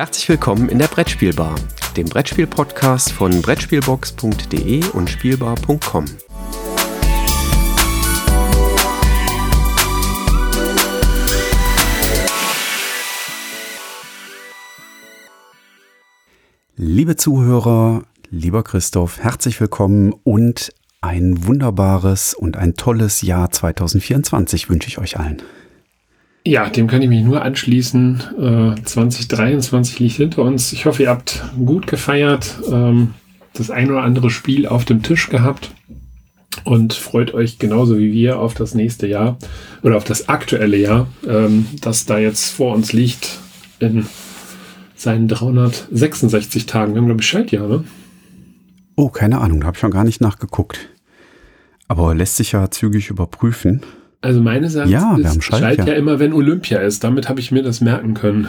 Herzlich willkommen in der Brettspielbar, dem Brettspiel-Podcast von Brettspielbox.de und Spielbar.com. Liebe Zuhörer, lieber Christoph, herzlich willkommen und ein wunderbares und ein tolles Jahr 2024 wünsche ich euch allen. Ja, dem kann ich mich nur anschließen. Äh, 2023 liegt hinter uns. Ich hoffe, ihr habt gut gefeiert, ähm, das ein oder andere Spiel auf dem Tisch gehabt und freut euch genauso wie wir auf das nächste Jahr oder auf das aktuelle Jahr, ähm, das da jetzt vor uns liegt in seinen 366 Tagen. Wir haben, glaube ich, Schaltjahr, ne? Oh, keine Ahnung, da habe ich schon gar nicht nachgeguckt. Aber lässt sich ja zügig überprüfen. Also meine Sache ja, ist, wir haben Schaltjahr. Schaltjahr immer, wenn Olympia ist. Damit habe ich mir das merken können.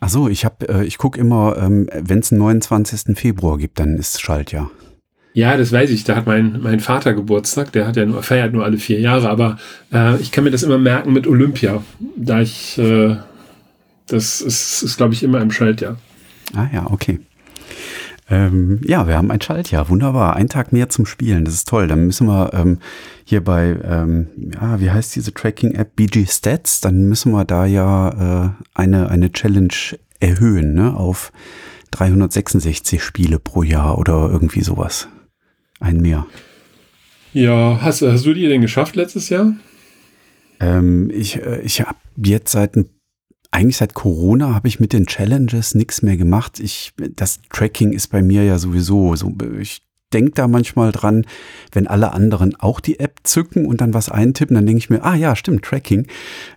Ach so, ich habe, äh, ich gucke immer, ähm, wenn es einen 29. Februar gibt, dann ist Schaltjahr. Ja, das weiß ich. Da hat mein, mein Vater Geburtstag. Der hat ja nur, feiert nur alle vier Jahre. Aber äh, ich kann mir das immer merken mit Olympia. Da ich, äh, das ist, ist glaube ich, immer im Schaltjahr. Ah ja, okay. Ähm, ja, wir haben ein Schaltjahr. Wunderbar. Ein Tag mehr zum Spielen. Das ist toll. Dann müssen wir ähm, hier bei, ähm, ja, wie heißt diese Tracking-App? BG Stats. Dann müssen wir da ja äh, eine, eine Challenge erhöhen, ne? Auf 366 Spiele pro Jahr oder irgendwie sowas. Ein mehr. Ja, hast, hast du die denn geschafft letztes Jahr? Ähm, ich äh, ich habe jetzt seit ein eigentlich seit Corona habe ich mit den Challenges nichts mehr gemacht. Ich, das Tracking ist bei mir ja sowieso so. Ich denke da manchmal dran, wenn alle anderen auch die App zücken und dann was eintippen, dann denke ich mir, ah ja, stimmt, Tracking.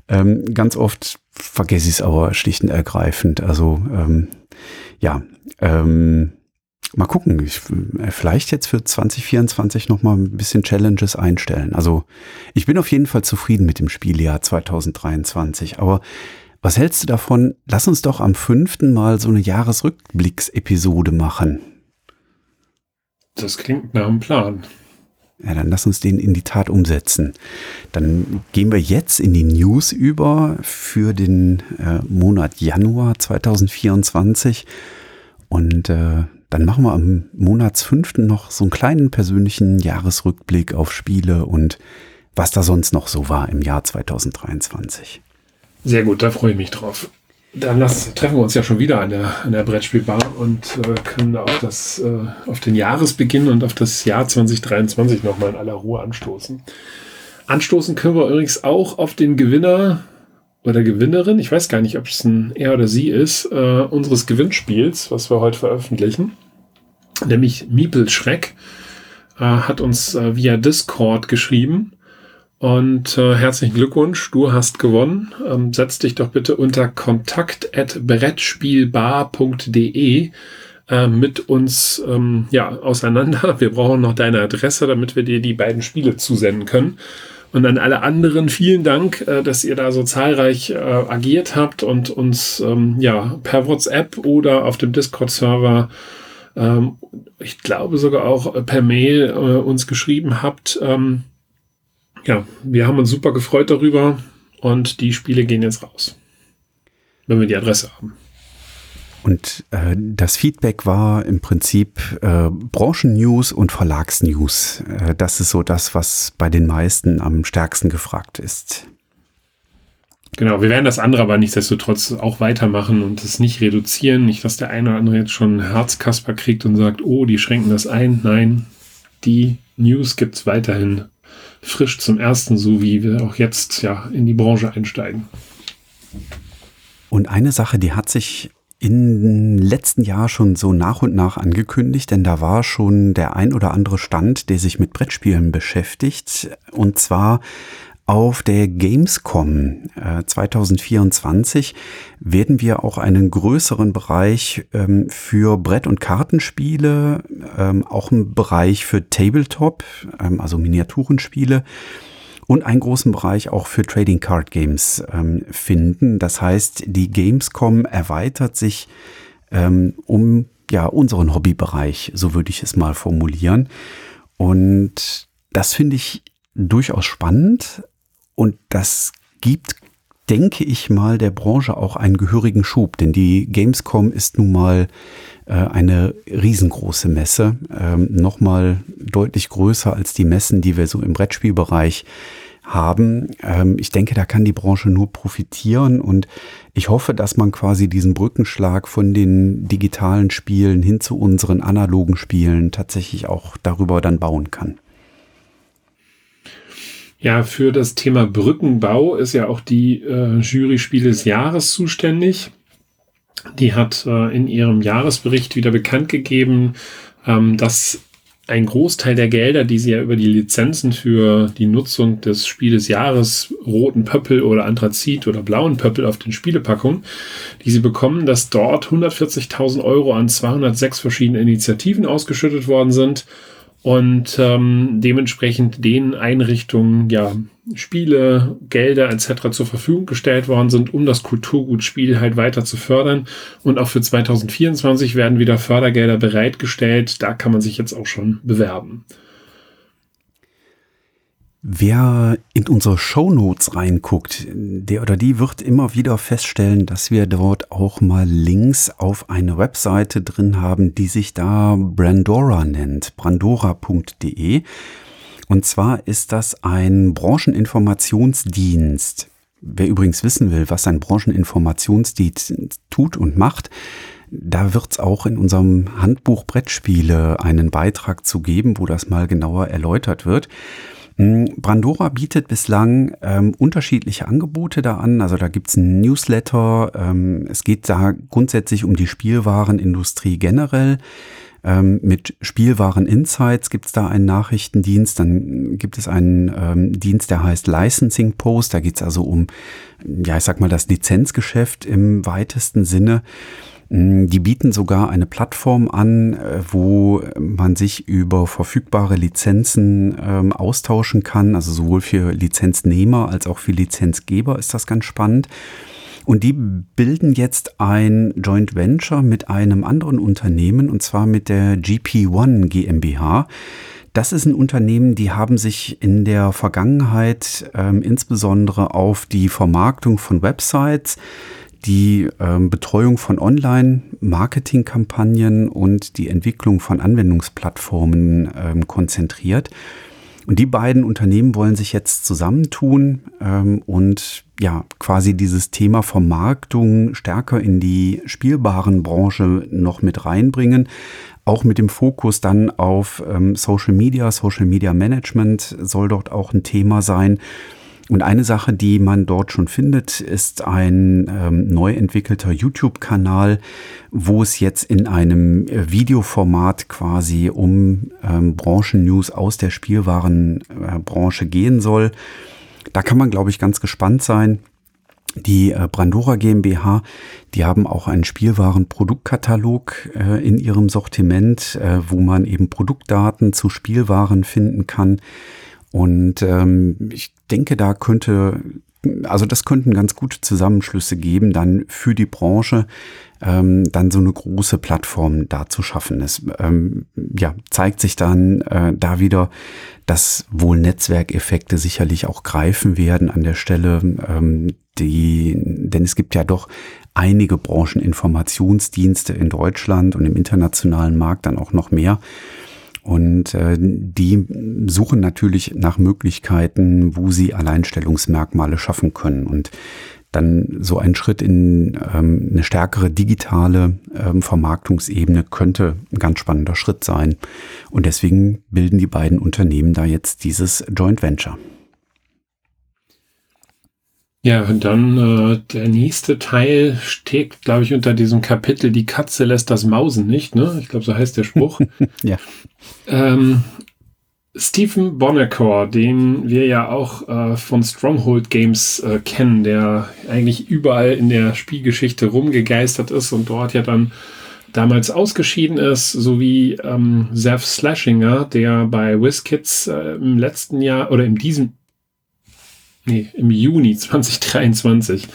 Ähm, ganz oft vergesse ich es aber schlicht und ergreifend. Also ähm, ja, ähm, mal gucken. Ich, äh, vielleicht jetzt für 2024 noch mal ein bisschen Challenges einstellen. Also ich bin auf jeden Fall zufrieden mit dem Spieljahr 2023, aber was hältst du davon? Lass uns doch am fünften Mal so eine Jahresrückblicksepisode machen. Das klingt nach einem Plan. Ja, dann lass uns den in die Tat umsetzen. Dann gehen wir jetzt in die News über für den äh, Monat Januar 2024 und äh, dann machen wir am Monatsfünften noch so einen kleinen persönlichen Jahresrückblick auf Spiele und was da sonst noch so war im Jahr 2023. Sehr gut, da freue ich mich drauf. Dann lass, treffen wir uns ja schon wieder an der, an der Brettspielbar und äh, können auf, das, äh, auf den Jahresbeginn und auf das Jahr 2023 nochmal in aller Ruhe anstoßen. Anstoßen können wir übrigens auch auf den Gewinner oder Gewinnerin, ich weiß gar nicht, ob es ein er oder sie ist, äh, unseres Gewinnspiels, was wir heute veröffentlichen, nämlich Miepel Schreck, äh, hat uns äh, via Discord geschrieben und äh, herzlichen Glückwunsch, du hast gewonnen. Ähm, setz dich doch bitte unter kontakt.brettspielbar.de äh, mit uns ähm, ja, auseinander. Wir brauchen noch deine Adresse, damit wir dir die beiden Spiele zusenden können. Und an alle anderen vielen Dank, äh, dass ihr da so zahlreich äh, agiert habt und uns ähm, ja per WhatsApp oder auf dem Discord-Server, ähm, ich glaube sogar auch per Mail äh, uns geschrieben habt. Ähm, ja, wir haben uns super gefreut darüber und die Spiele gehen jetzt raus, wenn wir die Adresse haben. Und äh, das Feedback war im Prinzip äh, Branchennews und Verlagsnews. Äh, das ist so das, was bei den meisten am stärksten gefragt ist. Genau, wir werden das andere aber nichtsdestotrotz auch weitermachen und es nicht reduzieren. Nicht, dass der eine oder andere jetzt schon Herzkasper kriegt und sagt, oh, die schränken das ein. Nein, die News gibt es weiterhin frisch zum ersten, so wie wir auch jetzt ja in die Branche einsteigen. Und eine Sache, die hat sich im letzten Jahr schon so nach und nach angekündigt, denn da war schon der ein oder andere Stand, der sich mit Brettspielen beschäftigt. Und zwar auf der Gamescom äh, 2024 werden wir auch einen größeren Bereich ähm, für Brett- und Kartenspiele, ähm, auch einen Bereich für Tabletop, ähm, also Miniaturenspiele und einen großen Bereich auch für Trading Card Games finden. Das heißt, die Gamescom erweitert sich um ja unseren Hobbybereich, so würde ich es mal formulieren. Und das finde ich durchaus spannend, und das gibt denke ich mal, der Branche auch einen gehörigen Schub, denn die Gamescom ist nun mal äh, eine riesengroße Messe, ähm, nochmal deutlich größer als die Messen, die wir so im Brettspielbereich haben. Ähm, ich denke, da kann die Branche nur profitieren und ich hoffe, dass man quasi diesen Brückenschlag von den digitalen Spielen hin zu unseren analogen Spielen tatsächlich auch darüber dann bauen kann. Ja, für das Thema Brückenbau ist ja auch die äh, Jury Spiel des Jahres zuständig. Die hat äh, in ihrem Jahresbericht wieder bekannt gegeben, ähm, dass ein Großteil der Gelder, die sie ja über die Lizenzen für die Nutzung des Spiel des Jahres, roten Pöppel oder Anthrazit oder blauen Pöppel auf den Spielepackungen, die sie bekommen, dass dort 140.000 Euro an 206 verschiedene Initiativen ausgeschüttet worden sind und ähm, dementsprechend den Einrichtungen ja Spiele, Gelder etc. zur Verfügung gestellt worden sind, um das Kulturgutspiel halt weiter zu fördern. Und auch für 2024 werden wieder Fördergelder bereitgestellt. Da kann man sich jetzt auch schon bewerben. Wer in unsere Shownotes reinguckt, der oder die wird immer wieder feststellen, dass wir dort auch mal Links auf eine Webseite drin haben, die sich da Brandora nennt, brandora.de. Und zwar ist das ein Brancheninformationsdienst. Wer übrigens wissen will, was ein Brancheninformationsdienst tut und macht, da wird es auch in unserem Handbuch Brettspiele einen Beitrag zu geben, wo das mal genauer erläutert wird. Hm, Brandora bietet bislang ähm, unterschiedliche Angebote da an. Also da gibt's ein Newsletter. Ähm, es geht da grundsätzlich um die Spielwarenindustrie generell. Ähm, mit Spielwaren Insights gibt's da einen Nachrichtendienst. Dann gibt es einen ähm, Dienst, der heißt Licensing Post. Da geht's also um, ja, ich sag mal, das Lizenzgeschäft im weitesten Sinne. Mm, die bieten sogar eine Plattform an, äh, wo man sich über verfügbare Lizenzen ähm, austauschen kann. Also sowohl für Lizenznehmer als auch für Lizenzgeber ist das ganz spannend. Und die bilden jetzt ein Joint Venture mit einem anderen Unternehmen, und zwar mit der GP1 GmbH. Das ist ein Unternehmen, die haben sich in der Vergangenheit ähm, insbesondere auf die Vermarktung von Websites, die ähm, Betreuung von Online-Marketing-Kampagnen und die Entwicklung von Anwendungsplattformen ähm, konzentriert. Und die beiden Unternehmen wollen sich jetzt zusammentun ähm, und ja quasi dieses Thema Vermarktung stärker in die spielbaren Branche noch mit reinbringen. Auch mit dem Fokus dann auf ähm, Social Media, Social Media Management soll dort auch ein Thema sein. Und eine Sache, die man dort schon findet, ist ein ähm, neu entwickelter YouTube-Kanal, wo es jetzt in einem äh, Videoformat quasi um ähm, Branchen-News aus der Spielwarenbranche äh, gehen soll. Da kann man, glaube ich, ganz gespannt sein. Die äh, Brandora GmbH, die haben auch einen Spielwaren-Produktkatalog äh, in ihrem Sortiment, äh, wo man eben Produktdaten zu Spielwaren finden kann. Und ähm, ich denke, da könnte, also das könnten ganz gute Zusammenschlüsse geben, dann für die Branche ähm, dann so eine große Plattform da zu schaffen. Es ähm, ja, zeigt sich dann äh, da wieder, dass wohl Netzwerkeffekte sicherlich auch greifen werden an der Stelle, ähm, die, denn es gibt ja doch einige Brancheninformationsdienste in Deutschland und im internationalen Markt dann auch noch mehr. Und äh, die suchen natürlich nach Möglichkeiten, wo sie Alleinstellungsmerkmale schaffen können. Und dann so ein Schritt in ähm, eine stärkere digitale ähm, Vermarktungsebene könnte ein ganz spannender Schritt sein. Und deswegen bilden die beiden Unternehmen da jetzt dieses Joint Venture. Ja, und dann äh, der nächste Teil steht, glaube ich, unter diesem Kapitel Die Katze lässt das Mausen nicht. Ne? Ich glaube, so heißt der Spruch. ja. Ähm, Stephen Bonacor, den wir ja auch äh, von Stronghold Games äh, kennen, der eigentlich überall in der Spielgeschichte rumgegeistert ist und dort ja dann damals ausgeschieden ist, sowie ähm, Zev Slashinger, der bei WizKids äh, im letzten Jahr oder in diesem nee, im Juni 2023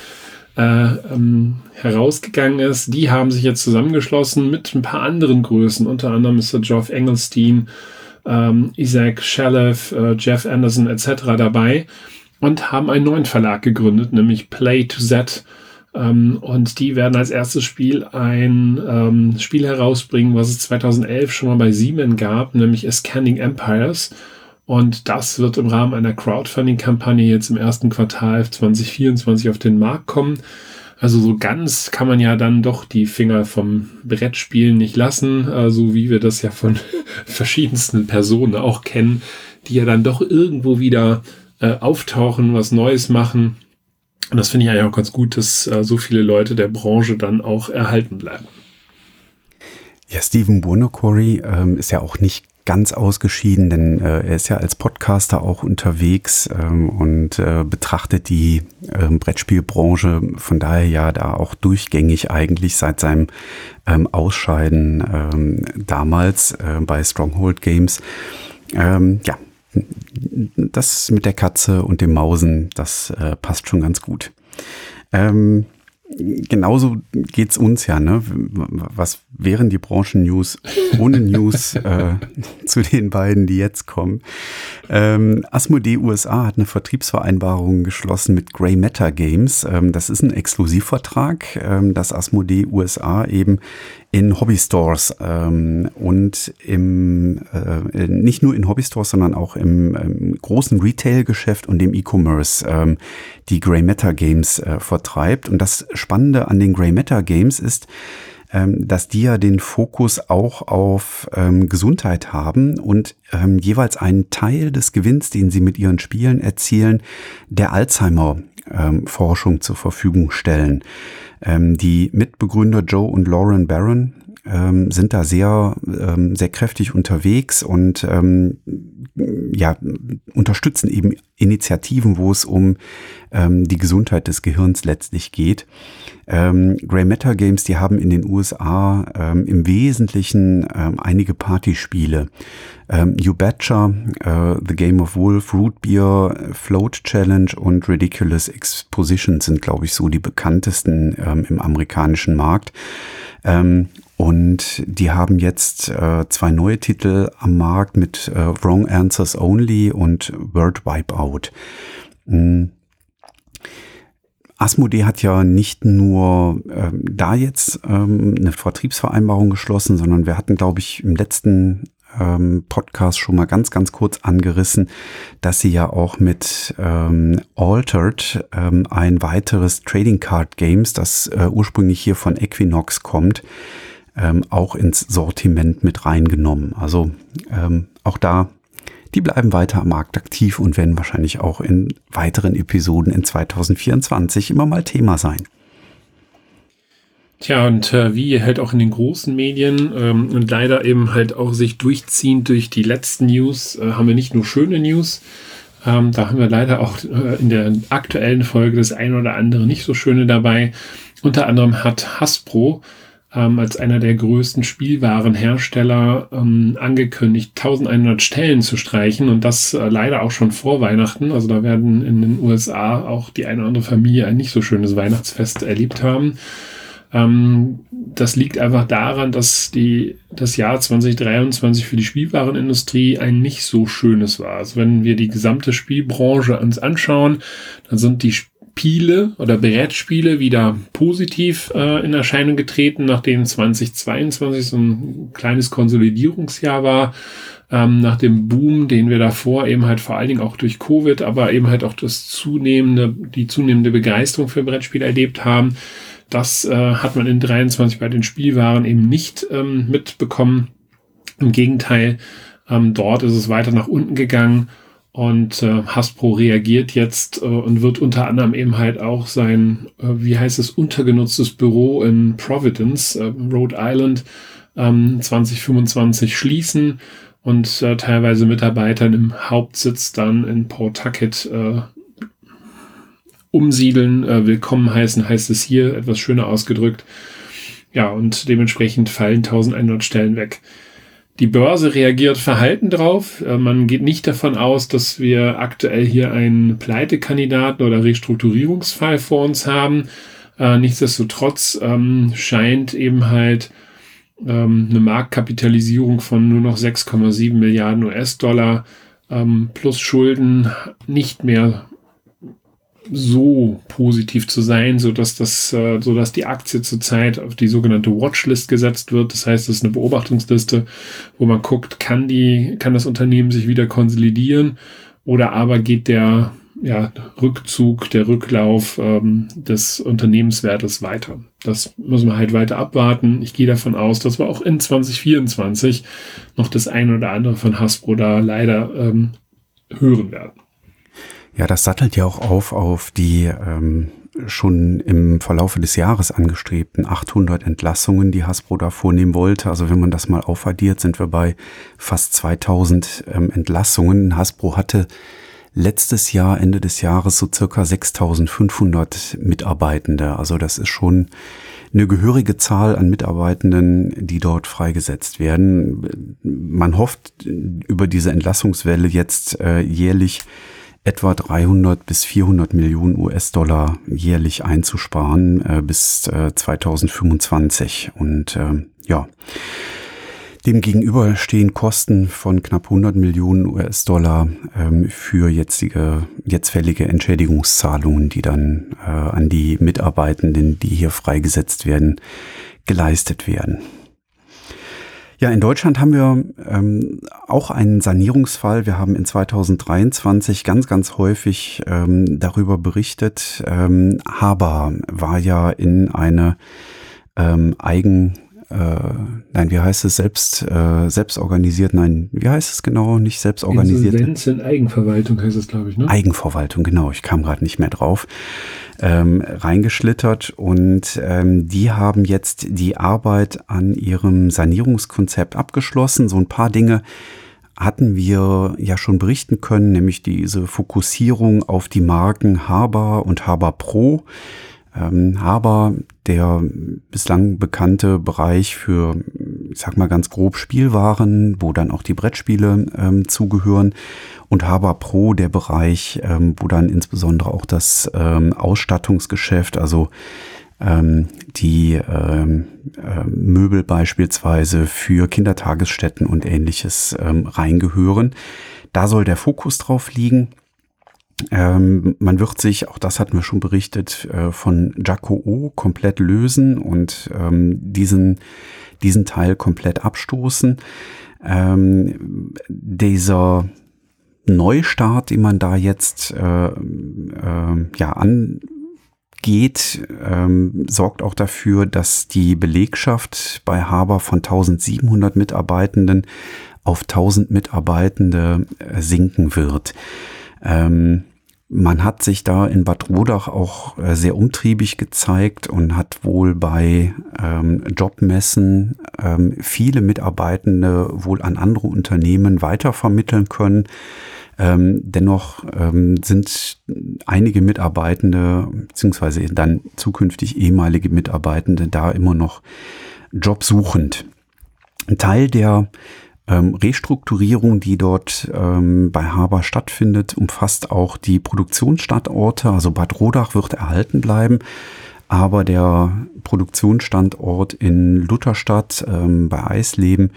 äh, ähm, herausgegangen ist. Die haben sich jetzt zusammengeschlossen mit ein paar anderen Größen, unter anderem Mr. Geoff Engelstein, ähm, Isaac Shalev, äh, Jeff Anderson etc. dabei. und haben einen neuen Verlag gegründet, nämlich Play to Z. Ähm, und die werden als erstes Spiel ein ähm, Spiel herausbringen, was es 2011 schon mal bei Siemens gab, nämlich A Scanning Empires. Und das wird im Rahmen einer Crowdfunding-Kampagne jetzt im ersten Quartal 2024 auf den Markt kommen. Also so ganz kann man ja dann doch die Finger vom Brettspielen nicht lassen, so also wie wir das ja von verschiedensten Personen auch kennen, die ja dann doch irgendwo wieder äh, auftauchen, was Neues machen. Und das finde ich eigentlich auch ganz gut, dass äh, so viele Leute der Branche dann auch erhalten bleiben. Ja, Stephen Buonocore ähm, ist ja auch nicht ganz ausgeschieden, denn äh, er ist ja als Podcaster auch unterwegs ähm, und äh, betrachtet die äh, Brettspielbranche von daher ja da auch durchgängig eigentlich seit seinem ähm, Ausscheiden ähm, damals äh, bei Stronghold Games. Ähm, ja, das mit der Katze und dem Mausen, das äh, passt schon ganz gut. Ähm, genauso geht's uns ja, ne? Was wären die Branchen-News ohne News äh, zu den beiden, die jetzt kommen? Ähm, Asmodee USA hat eine Vertriebsvereinbarung geschlossen mit Grey Matter Games. Ähm, das ist ein Exklusivvertrag, ähm, dass Asmodee USA eben in Hobbystores ähm, und im äh, nicht nur in Hobbystores, sondern auch im, im großen Retail-Geschäft und dem E-Commerce ähm, die Grey Matter Games äh, vertreibt. Und das Spannende an den Grey Matter Games ist, ähm, dass die ja den Fokus auch auf ähm, Gesundheit haben und ähm, jeweils einen Teil des Gewinns, den sie mit ihren Spielen erzielen, der Alzheimer-Forschung ähm, zur Verfügung stellen. Ähm, die Mitbegründer Joe und Lauren Barron ähm, sind da sehr, ähm, sehr kräftig unterwegs und ähm, ja, unterstützen eben Initiativen, wo es um ähm, die Gesundheit des Gehirns letztlich geht. Ähm, Grey Matter Games, die haben in den USA ähm, im Wesentlichen ähm, einige Partyspiele. Ähm, you Betcha, äh, The Game of Wolf, Root Beer, Float Challenge und Ridiculous Exposition sind, glaube ich, so die bekanntesten ähm, im amerikanischen Markt. Ähm, und die haben jetzt äh, zwei neue Titel am Markt mit äh, Wrong Answers Only und Word Wipeout. Mhm. Asmodee hat ja nicht nur ähm, da jetzt ähm, eine Vertriebsvereinbarung geschlossen, sondern wir hatten, glaube ich, im letzten ähm, Podcast schon mal ganz, ganz kurz angerissen, dass sie ja auch mit ähm, Altered ähm, ein weiteres Trading Card Games, das äh, ursprünglich hier von Equinox kommt, ähm, auch ins Sortiment mit reingenommen. Also ähm, auch da die bleiben weiter am Markt aktiv und werden wahrscheinlich auch in weiteren Episoden in 2024 immer mal Thema sein. Tja, und äh, wie halt auch in den großen Medien ähm, und leider eben halt auch sich durchziehend durch die letzten News, äh, haben wir nicht nur schöne News, ähm, da haben wir leider auch äh, in der aktuellen Folge das ein oder andere nicht so schöne dabei. Unter anderem hat Hasbro ähm, als einer der größten Spielwarenhersteller ähm, angekündigt, 1100 Stellen zu streichen und das äh, leider auch schon vor Weihnachten. Also da werden in den USA auch die eine oder andere Familie ein nicht so schönes Weihnachtsfest erlebt haben. Ähm, das liegt einfach daran, dass die, das Jahr 2023 für die Spielwarenindustrie ein nicht so schönes war. Also wenn wir die gesamte Spielbranche uns anschauen, dann sind die Spiele oder Brettspiele wieder positiv äh, in Erscheinung getreten, nachdem 2022 so ein kleines Konsolidierungsjahr war. Ähm, nach dem Boom, den wir davor eben halt vor allen Dingen auch durch Covid, aber eben halt auch das zunehmende, die zunehmende Begeisterung für Brettspiele erlebt haben. Das äh, hat man in 23 bei den Spielwaren eben nicht ähm, mitbekommen. Im Gegenteil, ähm, dort ist es weiter nach unten gegangen und äh, Hasbro reagiert jetzt äh, und wird unter anderem eben halt auch sein, äh, wie heißt es, untergenutztes Büro in Providence, äh, Rhode Island, ähm, 2025 schließen und äh, teilweise Mitarbeitern im Hauptsitz dann in Pawtucket äh, umsiedeln. Äh, willkommen heißen heißt es hier, etwas schöner ausgedrückt. Ja, und dementsprechend fallen 1100 Stellen weg. Die Börse reagiert verhalten drauf. Äh, man geht nicht davon aus, dass wir aktuell hier einen Pleitekandidaten oder Restrukturierungsfall vor uns haben. Äh, nichtsdestotrotz ähm, scheint eben halt ähm, eine Marktkapitalisierung von nur noch 6,7 Milliarden US-Dollar ähm, plus Schulden nicht mehr so positiv zu sein, so dass das, äh, so dass die Aktie zurzeit auf die sogenannte Watchlist gesetzt wird. Das heißt, es ist eine Beobachtungsliste, wo man guckt, kann die, kann das Unternehmen sich wieder konsolidieren oder aber geht der ja, Rückzug, der Rücklauf ähm, des Unternehmenswertes weiter. Das müssen wir halt weiter abwarten. Ich gehe davon aus, dass wir auch in 2024 noch das ein oder andere von Hasbro da leider ähm, hören werden. Ja, das sattelt ja auch auf auf die ähm, schon im Verlaufe des Jahres angestrebten 800 Entlassungen, die Hasbro da vornehmen wollte. Also wenn man das mal aufaddiert, sind wir bei fast 2000 ähm, Entlassungen. Hasbro hatte letztes Jahr, Ende des Jahres, so circa 6500 Mitarbeitende. Also das ist schon eine gehörige Zahl an Mitarbeitenden, die dort freigesetzt werden. Man hofft über diese Entlassungswelle jetzt äh, jährlich etwa 300 bis 400 Millionen US-Dollar jährlich einzusparen äh, bis äh, 2025. Und äh, ja, Demgegenüber stehen Kosten von knapp 100 Millionen US-Dollar ähm, für jetzige, jetzt fällige Entschädigungszahlungen, die dann äh, an die Mitarbeitenden, die hier freigesetzt werden, geleistet werden. Ja, in Deutschland haben wir ähm, auch einen Sanierungsfall. Wir haben in 2023 ganz, ganz häufig ähm, darüber berichtet. Ähm, Haber war ja in eine ähm, Eigen nein, wie heißt es, selbst, äh, selbst organisiert, nein, wie heißt es genau, nicht selbst organisiert? Insolvenz in Eigenverwaltung heißt es, glaube ich, ne? Eigenverwaltung, genau, ich kam gerade nicht mehr drauf, ähm, reingeschlittert und ähm, die haben jetzt die Arbeit an ihrem Sanierungskonzept abgeschlossen, so ein paar Dinge, hatten wir ja schon berichten können, nämlich diese Fokussierung auf die Marken Haber und Haber Pro. Ähm, Haber, der bislang bekannte Bereich für, ich sag mal ganz grob Spielwaren, wo dann auch die Brettspiele ähm, zugehören. Und Haber Pro, der Bereich, ähm, wo dann insbesondere auch das ähm, Ausstattungsgeschäft, also ähm, die ähm, äh, Möbel beispielsweise für Kindertagesstätten und ähnliches reingehören. Da soll der Fokus drauf liegen. Ähm, man wird sich, auch das hatten wir schon berichtet, äh, von Jaco O komplett lösen und ähm, diesen, diesen Teil komplett abstoßen. Ähm, dieser Neustart, den man da jetzt äh, äh, ja angeht, ähm, sorgt auch dafür, dass die Belegschaft bei Haber von 1700 Mitarbeitenden auf 1000 Mitarbeitende äh, sinken wird. Ähm, man hat sich da in Bad Rodach auch äh, sehr umtriebig gezeigt und hat wohl bei ähm, Jobmessen ähm, viele Mitarbeitende wohl an andere Unternehmen weitervermitteln können. Ähm, dennoch ähm, sind einige Mitarbeitende beziehungsweise dann zukünftig ehemalige Mitarbeitende da immer noch jobsuchend. Ein Teil der ähm, Restrukturierung, die dort ähm, bei Haber stattfindet, umfasst auch die Produktionsstandorte. Also Bad Rodach wird erhalten bleiben. Aber der Produktionsstandort in Lutherstadt ähm, bei Eisleben,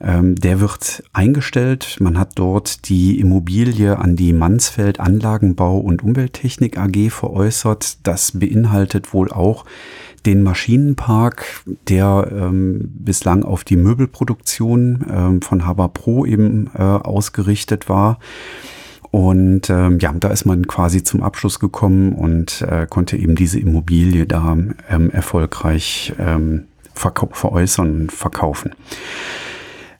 ähm, der wird eingestellt. Man hat dort die Immobilie an die Mansfeld Anlagenbau und Umwelttechnik AG veräußert. Das beinhaltet wohl auch den Maschinenpark, der ähm, bislang auf die Möbelproduktion ähm, von Haber Pro eben äh, ausgerichtet war. Und ähm, ja, da ist man quasi zum Abschluss gekommen und äh, konnte eben diese Immobilie da ähm, erfolgreich ähm, veräußern und verkaufen.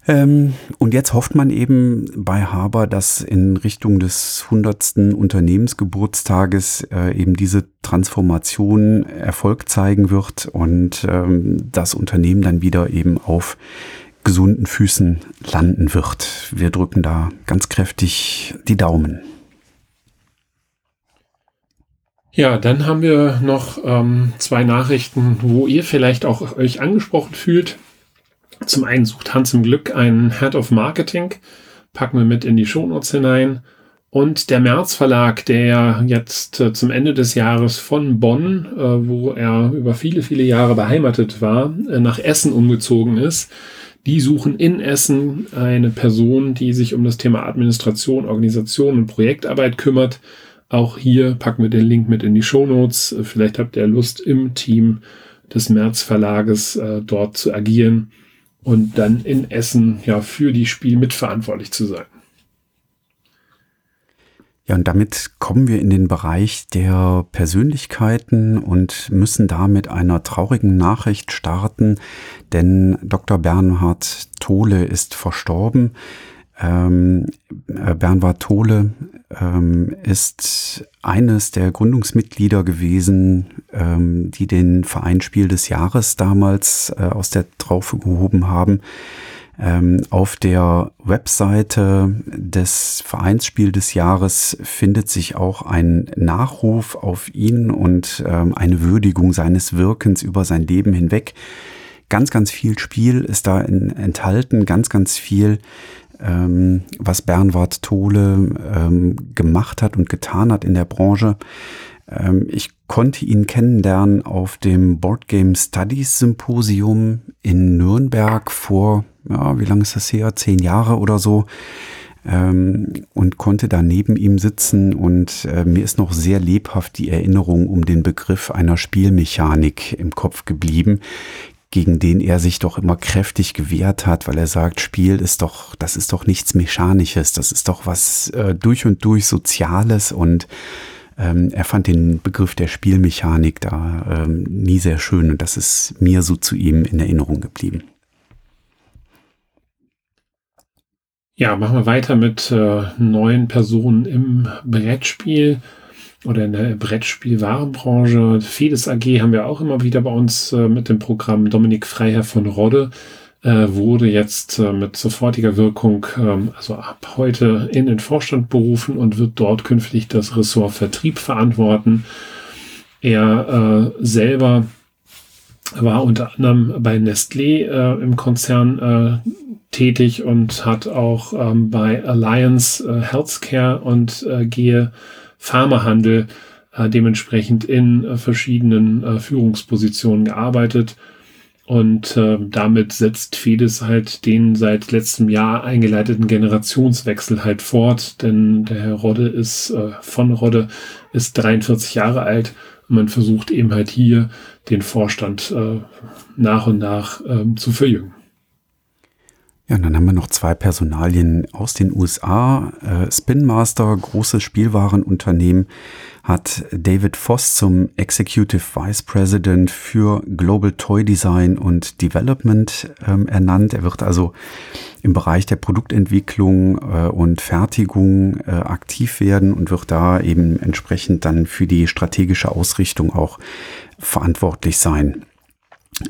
Ähm, und jetzt hofft man eben bei Haber, dass in Richtung des 100. Unternehmensgeburtstages äh, eben diese Transformation Erfolg zeigen wird und ähm, das Unternehmen dann wieder eben auf gesunden Füßen landen wird. Wir drücken da ganz kräftig die Daumen. Ja, dann haben wir noch ähm, zwei Nachrichten, wo ihr vielleicht auch euch angesprochen fühlt. Zum einen sucht Hans im Glück einen Head of Marketing, packen wir mit in die Shownotes hinein. Und der März Verlag, der jetzt äh, zum Ende des Jahres von Bonn, äh, wo er über viele, viele Jahre beheimatet war, äh, nach Essen umgezogen ist, die suchen in Essen eine Person, die sich um das Thema Administration, Organisation und Projektarbeit kümmert. Auch hier packen wir den Link mit in die Show Notes. Vielleicht habt ihr Lust im Team des März Verlages äh, dort zu agieren und dann in Essen ja für die Spiel mitverantwortlich zu sein. Ja, und damit kommen wir in den Bereich der Persönlichkeiten und müssen da mit einer traurigen Nachricht starten, denn Dr. Bernhard Tole ist verstorben. Ähm, äh, Bernhard Tole ähm, ist eines der Gründungsmitglieder gewesen, ähm, die den Verein Spiel des Jahres damals äh, aus der Traufe gehoben haben. Ähm, auf der Webseite des Vereinsspiel des Jahres findet sich auch ein Nachruf auf ihn und ähm, eine Würdigung seines Wirkens über sein Leben hinweg. Ganz, ganz viel Spiel ist da in, enthalten, ganz, ganz viel ähm, was Bernward Tole gemacht hat und getan hat in der Branche. Ich konnte ihn kennenlernen auf dem Board Game Studies Symposium in Nürnberg vor, ja, wie lange ist das her? Zehn Jahre oder so. Ähm, und konnte da neben ihm sitzen und äh, mir ist noch sehr lebhaft die Erinnerung um den Begriff einer Spielmechanik im Kopf geblieben, gegen den er sich doch immer kräftig gewehrt hat, weil er sagt, Spiel ist doch, das ist doch nichts Mechanisches, das ist doch was äh, durch und durch Soziales und ähm, er fand den Begriff der Spielmechanik da ähm, nie sehr schön und das ist mir so zu ihm in Erinnerung geblieben. Ja, machen wir weiter mit äh, neuen Personen im Brettspiel oder in der Brettspielwarenbranche. Fedes AG haben wir auch immer wieder bei uns äh, mit dem Programm Dominik Freiherr von Rodde wurde jetzt äh, mit sofortiger Wirkung, ähm, also ab heute in den Vorstand berufen und wird dort künftig das Ressort Vertrieb verantworten. Er äh, selber war unter anderem bei Nestlé äh, im Konzern äh, tätig und hat auch ähm, bei Alliance äh, Healthcare und äh, Gehe Pharmahandel äh, dementsprechend in äh, verschiedenen äh, Führungspositionen gearbeitet. Und äh, damit setzt Fides halt den seit letztem Jahr eingeleiteten Generationswechsel halt fort, denn der Herr Rodde ist äh, von Rodde ist 43 Jahre alt und man versucht eben halt hier den Vorstand äh, nach und nach äh, zu verjüngen. Ja, und dann haben wir noch zwei Personalien aus den USA. Äh, Spin Master, großes Spielwarenunternehmen, hat David Voss zum Executive Vice President für Global Toy Design und Development ähm, ernannt. Er wird also im Bereich der Produktentwicklung äh, und Fertigung äh, aktiv werden und wird da eben entsprechend dann für die strategische Ausrichtung auch verantwortlich sein.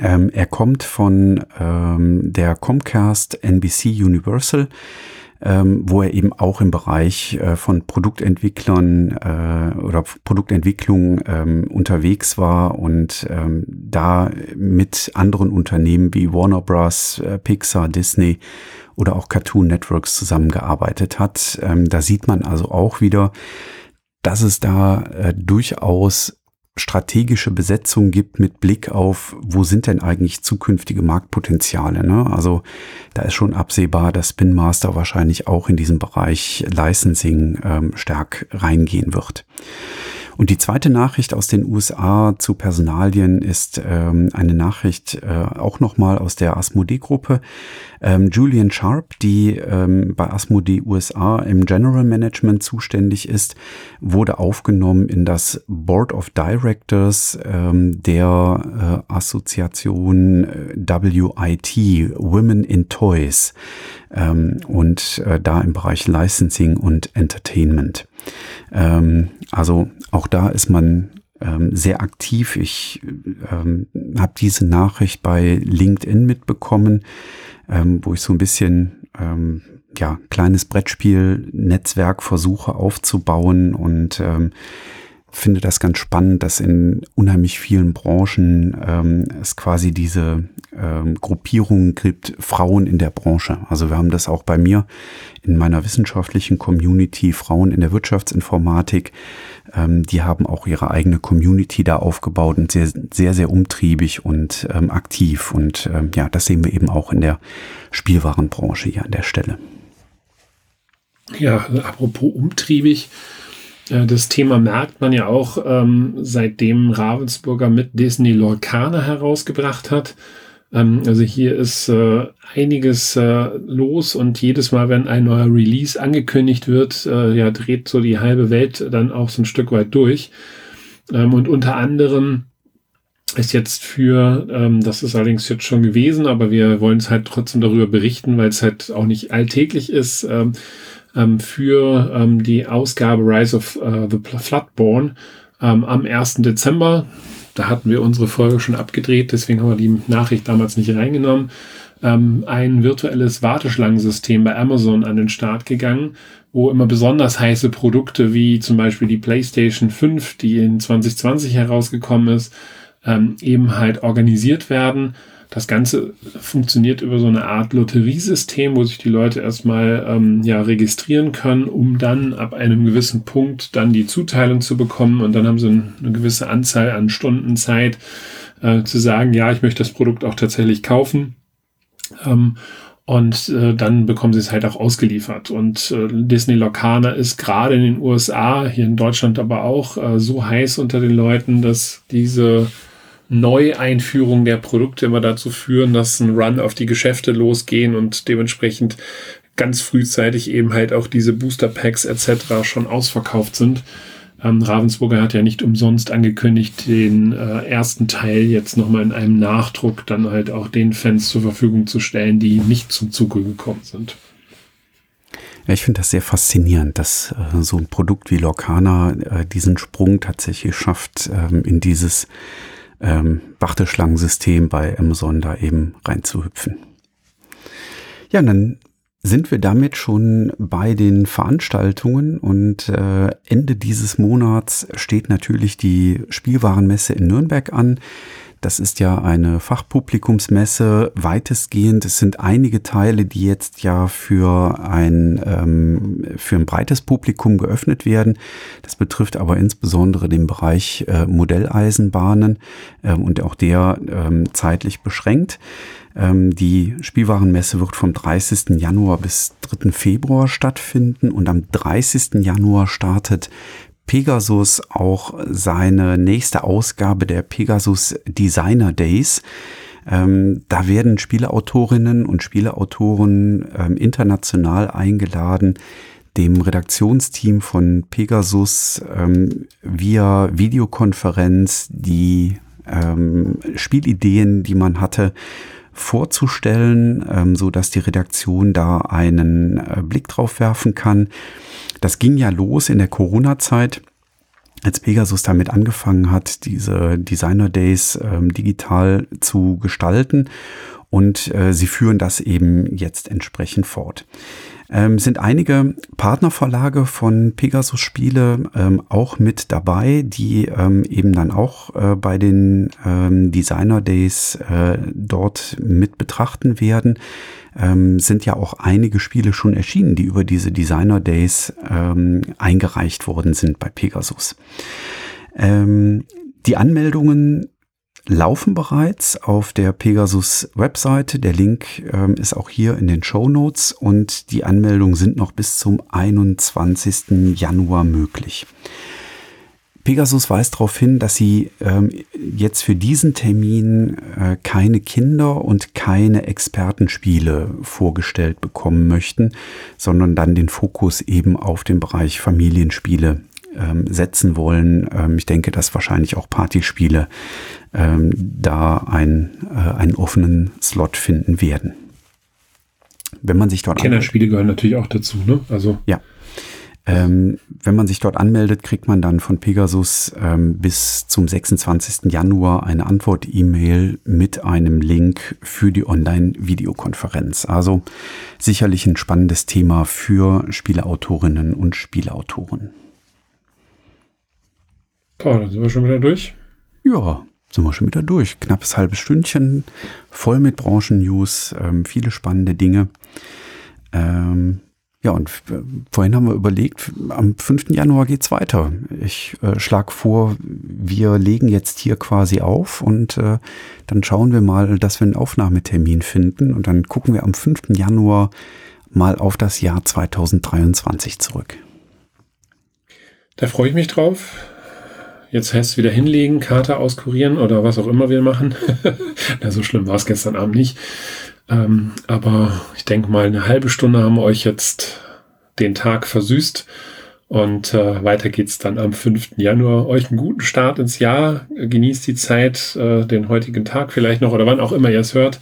Ähm, er kommt von ähm, der Comcast NBC Universal, ähm, wo er eben auch im Bereich äh, von Produktentwicklern äh, oder Produktentwicklung ähm, unterwegs war und ähm, da mit anderen Unternehmen wie Warner Bros., äh, Pixar, Disney oder auch Cartoon Networks zusammengearbeitet hat. Da sieht man also auch wieder, dass es da durchaus strategische Besetzung gibt mit Blick auf, wo sind denn eigentlich zukünftige Marktpotenziale. Ne? Also da ist schon absehbar, dass Spin Master wahrscheinlich auch in diesem Bereich Licensing ähm, stark reingehen wird. Und die zweite Nachricht aus den USA zu Personalien ist ähm, eine Nachricht äh, auch nochmal aus der Asmodee-Gruppe. Ähm, Julian Sharp, die ähm, bei Asmodee USA im General Management zuständig ist, wurde aufgenommen in das Board of Directors ähm, der äh, Assoziation äh, WIT, Women in Toys, ähm, und äh, da im Bereich Licensing und Entertainment. Ähm, also auch da ist man ähm, sehr aktiv. Ich ähm, habe diese Nachricht bei LinkedIn mitbekommen, ähm, wo ich so ein bisschen ähm, ja kleines Brettspiel-Netzwerk versuche aufzubauen und ähm, finde das ganz spannend, dass in unheimlich vielen Branchen ähm, es quasi diese ähm, Gruppierungen gibt, Frauen in der Branche. Also wir haben das auch bei mir in meiner wissenschaftlichen Community, Frauen in der Wirtschaftsinformatik. Ähm, die haben auch ihre eigene Community da aufgebaut und sehr, sehr, sehr umtriebig und ähm, aktiv. Und ähm, ja, das sehen wir eben auch in der Spielwarenbranche hier an der Stelle. Ja, apropos umtriebig das Thema merkt man ja auch, ähm, seitdem Ravensburger mit Disney Lorcaner herausgebracht hat. Ähm, also hier ist äh, einiges äh, los und jedes Mal, wenn ein neuer Release angekündigt wird, äh, ja, dreht so die halbe Welt dann auch so ein Stück weit durch. Ähm, und unter anderem ist jetzt für, ähm, das ist allerdings jetzt schon gewesen, aber wir wollen es halt trotzdem darüber berichten, weil es halt auch nicht alltäglich ist, ähm, ähm, für ähm, die Ausgabe Rise of uh, the Floodborn ähm, am 1. Dezember. Da hatten wir unsere Folge schon abgedreht, deswegen haben wir die Nachricht damals nicht reingenommen. Ähm, ein virtuelles Warteschlangensystem bei Amazon an den Start gegangen, wo immer besonders heiße Produkte wie zum Beispiel die PlayStation 5, die in 2020 herausgekommen ist, ähm, eben halt organisiert werden. Das Ganze funktioniert über so eine Art Lotteriesystem, wo sich die Leute erstmal ähm, ja, registrieren können, um dann ab einem gewissen Punkt dann die Zuteilung zu bekommen und dann haben sie eine gewisse Anzahl an Stunden Zeit äh, zu sagen, ja, ich möchte das Produkt auch tatsächlich kaufen. Ähm, und äh, dann bekommen sie es halt auch ausgeliefert. Und äh, Disney Locana ist gerade in den USA, hier in Deutschland aber auch, äh, so heiß unter den Leuten, dass diese Neueinführung der Produkte immer dazu führen, dass ein Run auf die Geschäfte losgehen und dementsprechend ganz frühzeitig eben halt auch diese Booster Packs etc. schon ausverkauft sind. Ähm, Ravensburger hat ja nicht umsonst angekündigt, den äh, ersten Teil jetzt nochmal in einem Nachdruck dann halt auch den Fans zur Verfügung zu stellen, die nicht zum Zuge gekommen sind. Ja, ich finde das sehr faszinierend, dass äh, so ein Produkt wie Lorcana äh, diesen Sprung tatsächlich schafft ähm, in dieses ähm, Warteschlangensystem bei Amazon da eben reinzuhüpfen. Ja, dann sind wir damit schon bei den Veranstaltungen und äh, Ende dieses Monats steht natürlich die Spielwarenmesse in Nürnberg an. Das ist ja eine Fachpublikumsmesse weitestgehend. Es sind einige Teile, die jetzt ja für ein, ähm, für ein breites Publikum geöffnet werden. Das betrifft aber insbesondere den Bereich äh, Modelleisenbahnen äh, und auch der ähm, zeitlich beschränkt. Ähm, die Spielwarenmesse wird vom 30. Januar bis 3. Februar stattfinden und am 30. Januar startet Pegasus auch seine nächste Ausgabe der Pegasus Designer Days. Ähm, da werden Spieleautorinnen und Spieleautoren ähm, international eingeladen, dem Redaktionsteam von Pegasus ähm, via Videokonferenz die ähm, Spielideen, die man hatte, vorzustellen, ähm, so dass die Redaktion da einen äh, Blick drauf werfen kann. Das ging ja los in der Corona-Zeit als Pegasus damit angefangen hat, diese Designer Days ähm, digital zu gestalten. Und äh, sie führen das eben jetzt entsprechend fort. Ähm, sind einige Partnerverlage von Pegasus Spiele ähm, auch mit dabei, die ähm, eben dann auch äh, bei den ähm, Designer Days äh, dort mit betrachten werden ähm, sind ja auch einige Spiele schon erschienen, die über diese Designer Days ähm, eingereicht worden sind bei Pegasus. Die Anmeldungen laufen bereits auf der Pegasus Webseite. Der Link ähm, ist auch hier in den Show Notes und die Anmeldungen sind noch bis zum 21. Januar möglich. Pegasus weist darauf hin, dass sie ähm, jetzt für diesen Termin äh, keine Kinder- und keine Expertenspiele vorgestellt bekommen möchten, sondern dann den Fokus eben auf den Bereich Familienspiele ähm, setzen wollen. Ähm, ich denke, dass wahrscheinlich auch Partyspiele ähm, da ein, äh, einen offenen Slot finden werden. Wenn man sich dort Kennerspiele gehören natürlich auch dazu, ne? Also ja. Ähm, wenn man sich dort anmeldet, kriegt man dann von Pegasus ähm, bis zum 26. Januar eine Antwort-E-Mail mit einem Link für die Online-Videokonferenz. Also sicherlich ein spannendes Thema für Spieleautorinnen und Spieleautoren. Oh, dann sind wir schon wieder durch. Ja, sind wir schon wieder durch. Knappes halbes Stündchen, voll mit Branchen-News, ähm, viele spannende Dinge. Ähm, ja, und vorhin haben wir überlegt, am 5. Januar geht's weiter. Ich äh, schlage vor, wir legen jetzt hier quasi auf und äh, dann schauen wir mal, dass wir einen Aufnahmetermin finden und dann gucken wir am 5. Januar mal auf das Jahr 2023 zurück. Da freue ich mich drauf. Jetzt heißt es wieder hinlegen, Karte auskurieren oder was auch immer wir machen. Na, so schlimm war es gestern Abend nicht. Ähm, aber ich denke mal, eine halbe Stunde haben wir euch jetzt den Tag versüßt. Und äh, weiter geht's dann am 5. Januar. Euch einen guten Start ins Jahr. Genießt die Zeit, äh, den heutigen Tag vielleicht noch oder wann auch immer ihr es hört.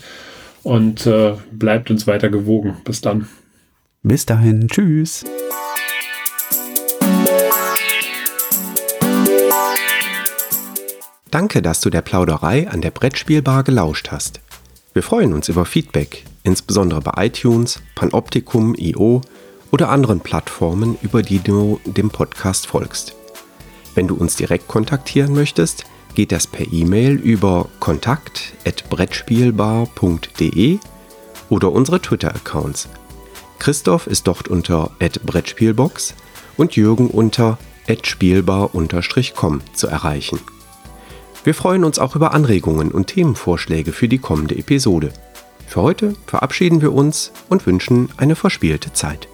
Und äh, bleibt uns weiter gewogen. Bis dann. Bis dahin. Tschüss. Danke, dass du der Plauderei an der Brettspielbar gelauscht hast. Wir freuen uns über Feedback, insbesondere bei iTunes, Panoptikum, IO oder anderen Plattformen, über die du dem Podcast folgst. Wenn du uns direkt kontaktieren möchtest, geht das per E-Mail über kontakt@brettspielbar.de oder unsere Twitter-Accounts. Christoph ist dort unter @brettspielbox und Jürgen unter @spielbar_com zu erreichen. Wir freuen uns auch über Anregungen und Themenvorschläge für die kommende Episode. Für heute verabschieden wir uns und wünschen eine verspielte Zeit.